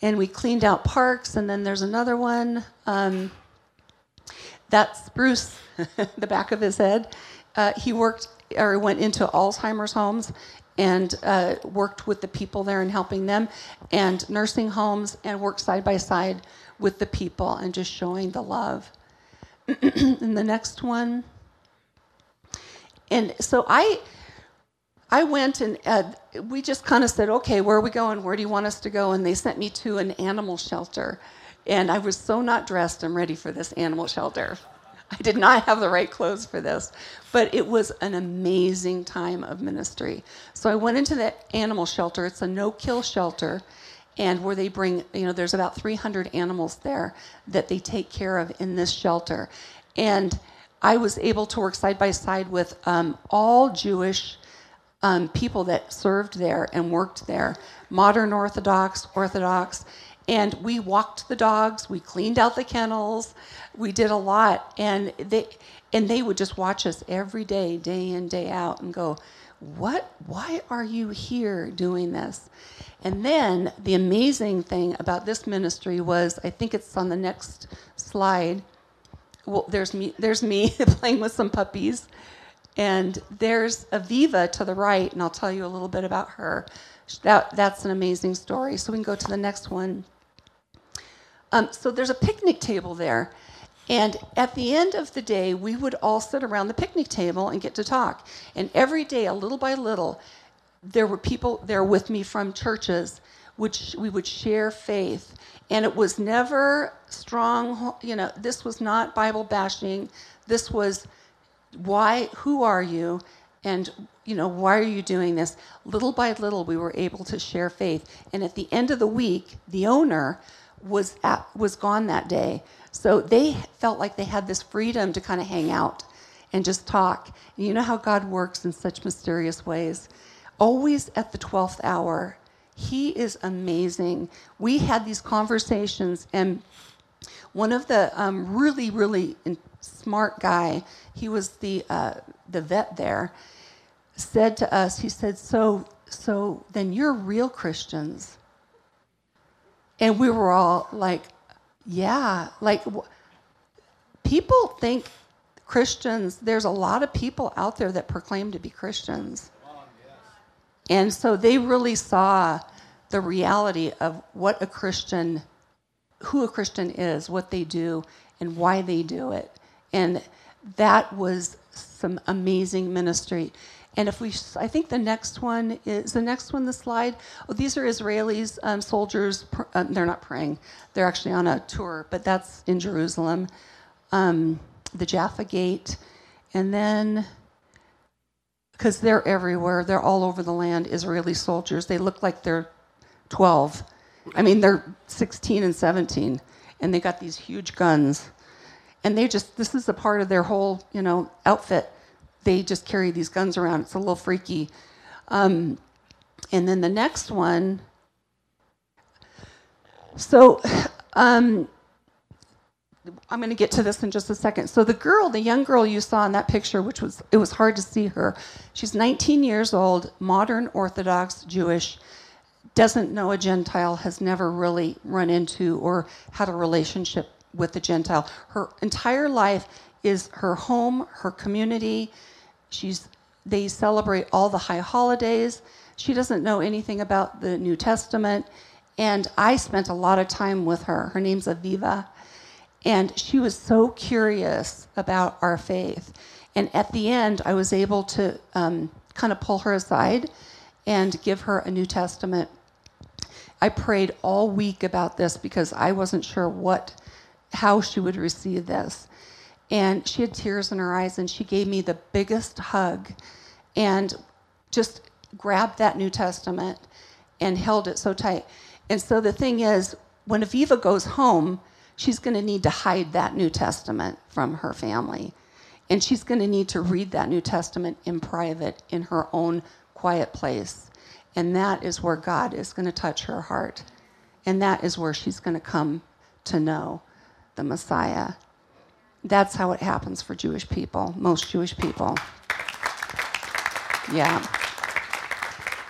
And we cleaned out parks, and then there's another one. Um, that's Bruce, [laughs] the back of his head. Uh, he worked or went into Alzheimer's homes and uh, worked with the people there and helping them, and nursing homes, and worked side by side with the people and just showing the love. [clears throat] and the next one. And so I, I went and uh, we just kind of said, okay, where are we going? Where do you want us to go? And they sent me to an animal shelter. And I was so not dressed and ready for this animal shelter. [laughs] I did not have the right clothes for this, but it was an amazing time of ministry. So I went into the animal shelter. It's a no kill shelter, and where they bring, you know, there's about 300 animals there that they take care of in this shelter. And I was able to work side by side with um, all Jewish um, people that served there and worked there modern Orthodox, Orthodox. And we walked the dogs, we cleaned out the kennels, we did a lot. And they, and they would just watch us every day, day in, day out, and go, What? Why are you here doing this? And then the amazing thing about this ministry was I think it's on the next slide. Well, there's me, there's me [laughs] playing with some puppies and there's Aviva to the right, and I'll tell you a little bit about her. That, that's an amazing story. So we can go to the next one. Um, so there's a picnic table there. And at the end of the day, we would all sit around the picnic table and get to talk. And every day, a little by little, there were people there with me from churches, which we would share faith. And it was never strong, you know, this was not Bible bashing. This was why who are you and you know why are you doing this little by little we were able to share faith and at the end of the week the owner was at, was gone that day. So they felt like they had this freedom to kind of hang out and just talk. And you know how god works in such mysterious ways? Always at the 12th hour he is amazing. We had these conversations and one of the um, really really smart guy, he was the, uh, the vet there, said to us, he said, so, so then you're real Christians. And we were all like, yeah, like people think Christians, there's a lot of people out there that proclaim to be Christians. And so they really saw the reality of what a Christian, who a Christian is, what they do, and why they do it. And that was some amazing ministry. And if we, I think the next one is the next one, the slide. Oh, these are Israelis, um, soldiers. Uh, they're not praying. They're actually on a tour, but that's in Jerusalem. Um, the Jaffa Gate, and then because they're everywhere, they're all over the land. Israeli soldiers. They look like they're 12. I mean, they're 16 and 17, and they got these huge guns and they just this is a part of their whole you know outfit they just carry these guns around it's a little freaky um, and then the next one so um, i'm going to get to this in just a second so the girl the young girl you saw in that picture which was it was hard to see her she's 19 years old modern orthodox jewish doesn't know a gentile has never really run into or had a relationship with a Gentile. Her entire life is her home, her community. She's they celebrate all the high holidays. She doesn't know anything about the New Testament. And I spent a lot of time with her. Her name's Aviva. And she was so curious about our faith. And at the end, I was able to um, kind of pull her aside and give her a New Testament. I prayed all week about this because I wasn't sure what how she would receive this. And she had tears in her eyes, and she gave me the biggest hug and just grabbed that New Testament and held it so tight. And so the thing is, when Aviva goes home, she's going to need to hide that New Testament from her family. And she's going to need to read that New Testament in private, in her own quiet place. And that is where God is going to touch her heart. And that is where she's going to come to know the Messiah. That's how it happens for Jewish people, most Jewish people. Yeah.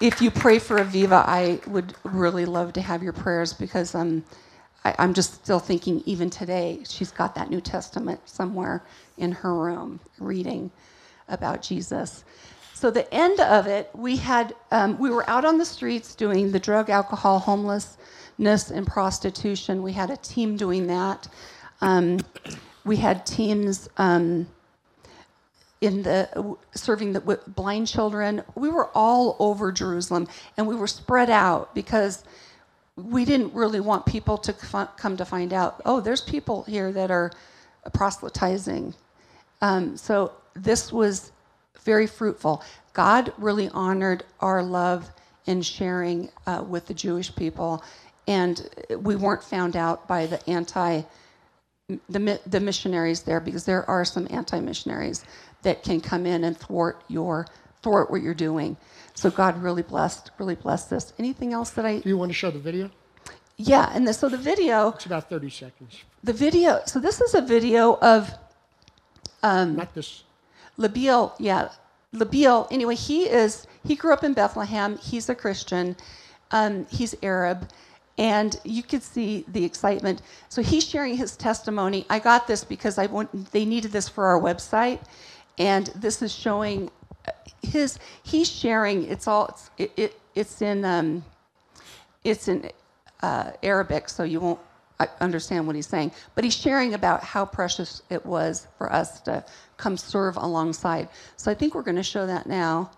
If you pray for Aviva, I would really love to have your prayers because um, I, I'm just still thinking, even today, she's got that New Testament somewhere in her room reading about Jesus. So the end of it, we had um, we were out on the streets doing the drug, alcohol, homelessness, and prostitution. We had a team doing that. Um, we had teams um, in the serving the blind children. We were all over Jerusalem, and we were spread out because we didn't really want people to come to find out. Oh, there's people here that are proselytizing. Um, so this was very fruitful. God really honored our love and sharing uh, with the Jewish people, and we weren't found out by the anti the, the missionaries there because there are some anti-missionaries that can come in and thwart your thwart what you're doing. So God really blessed, really blessed this. Anything else that I? Do you want to show the video? Yeah, and the, so the video. It's about 30 seconds. The video. So this is a video of um, Not this. Labiel. Yeah, Labiel. Anyway, he is. He grew up in Bethlehem. He's a Christian. Um, he's Arab and you could see the excitement. So he's sharing his testimony. I got this because I want, they needed this for our website, and this is showing his. He's sharing. It's all. It's it, it it's in um, it's in uh, Arabic, so you won't understand what he's saying. But he's sharing about how precious it was for us to come serve alongside. So I think we're going to show that now.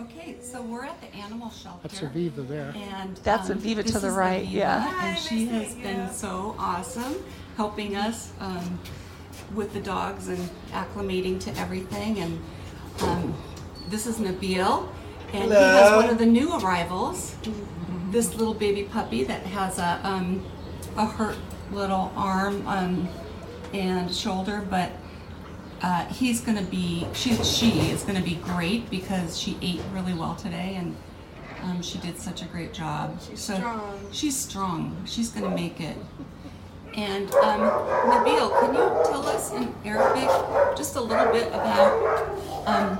Okay, so we're at the animal shelter. That's Aviva there. And That's um, Aviva to this the is right, Aviva, yeah. And she has been so awesome helping us um, with the dogs and acclimating to everything. And um, this is Nabil, and he has one of the new arrivals. This little baby puppy that has a um, a hurt little arm um, and shoulder, but uh, he's going to be, she, she is going to be great because she ate really well today and um, she did such a great job. She's so strong. She's strong. She's going to make it. And um, Nabil, can you tell us in Arabic just a little bit about um,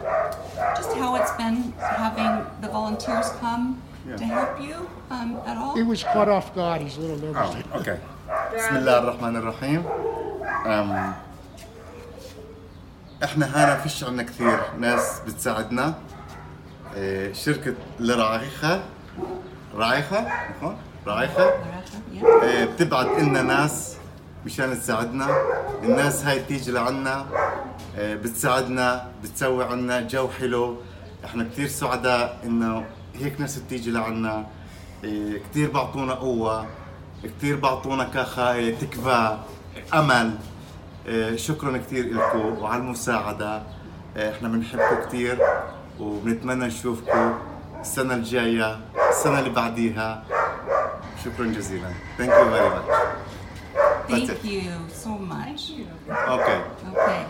just how it's been having the volunteers come yeah. to help you um, at all? It was cut off guard. He's a little nervous. Oh, okay. Bismillah ar-Rahman ar-Rahim. Um, إحنا هنا فيش عنا كثير. ناس بتساعدنا. إيه، شركة لرعايخة. رعايخة؟ نكون رعايخة. Yeah. إيه، بتبعت لنا ناس مشان تساعدنا. الناس هاي بتيجي لعنا. إيه، بتساعدنا بتسوي عنا جو حلو. إحنا كثير سعداء إنه هيك ناس بتيجي لعنا. كثير بعطونا قوة. كثير بعطونا كاخا إيه، تكفى أمل. شكرا كثير لكم وعلى المساعدة إيه، إحنا بنحبكم كثير وبنتمنى نشوفكم السنة الجاية السنة اللي بعديها شكرا جزيلا Thank you very much Thank you so much. Okay Okay.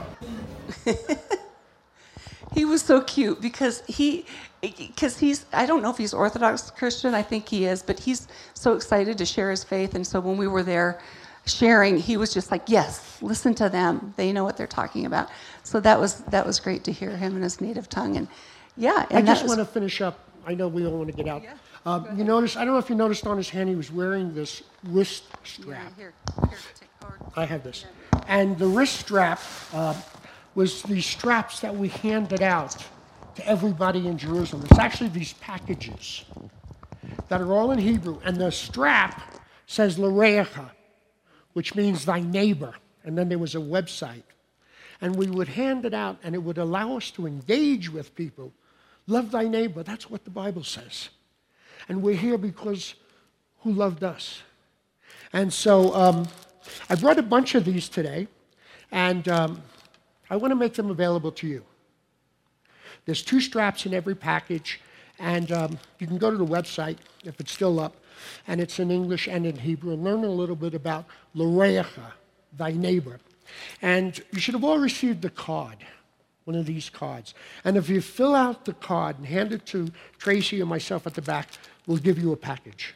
He was so cute because he, because he's, I don't know if he's Orthodox Christian, I think he is, but he's so excited to share his faith. And so when we were there sharing, he was just like, yes, listen to them. They know what they're talking about. So that was, that was great to hear him in his native tongue. And yeah, I and that just was, want to finish up. I know we all want to get out. Um, you notice, I don't know if you noticed on his hand, he was wearing this wrist strap. here, here, or, I have this. And the wrist strap uh, was these straps that we handed out to everybody in Jerusalem. It's actually these packages that are all in Hebrew. And the strap says Larecha, which means thy neighbor. And then there was a website. And we would hand it out, and it would allow us to engage with people. Love thy neighbor. That's what the Bible says. And we're here because who loved us? And so um, I brought a bunch of these today, and um, I want to make them available to you. There's two straps in every package, and um, you can go to the website if it's still up, and it's in English and in Hebrew, learn a little bit about Lorecha, thy neighbor. And you should have all received the card, one of these cards. And if you fill out the card and hand it to Tracy or myself at the back, we'll give you a package.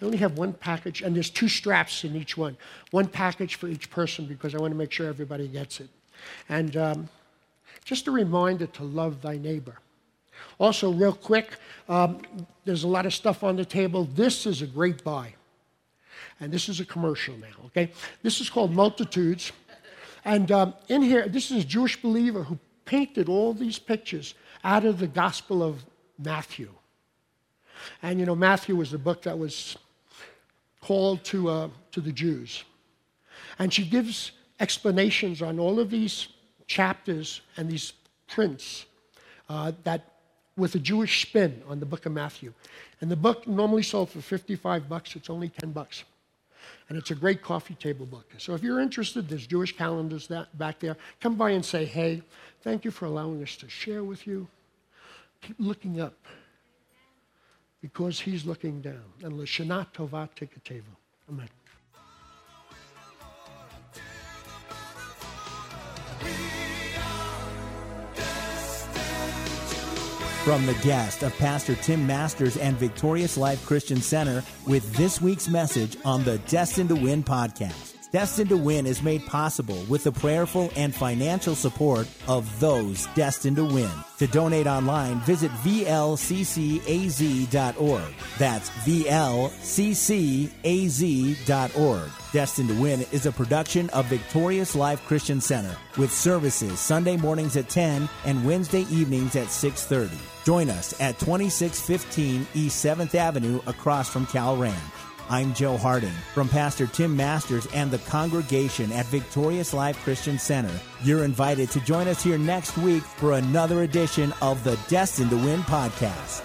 I only have one package, and there's two straps in each one. One package for each person because I want to make sure everybody gets it. And um, just a reminder to love thy neighbor. Also, real quick, um, there's a lot of stuff on the table. This is a great buy. And this is a commercial now, okay? This is called Multitudes. And um, in here, this is a Jewish believer who painted all these pictures out of the Gospel of Matthew. And you know, Matthew was the book that was called to, uh, to the Jews. And she gives explanations on all of these chapters and these prints uh, that with a Jewish spin on the book of Matthew. And the book normally sold for 55 bucks, it's only 10 bucks. And it's a great coffee table book. So if you're interested, there's Jewish calendars that, back there. Come by and say, hey, thank you for allowing us to share with you. Keep looking up because he's looking down. And Lashana Tova Tikateva. Amen. From the guest of Pastor Tim Masters and Victorious Life Christian Center with this week's message on the Destined to Win podcast. Destined to Win is made possible with the prayerful and financial support of those destined to win. To donate online, visit vlccaz.org. That's vlccaz.org. Destined to Win is a production of Victorious Life Christian Center with services Sunday mornings at 10 and Wednesday evenings at 6:30. Join us at 2615 East 7th Avenue across from Cal Ranch. I'm Joe Harding from Pastor Tim Masters and the congregation at Victorious Life Christian Center. You're invited to join us here next week for another edition of the Destined to Win podcast.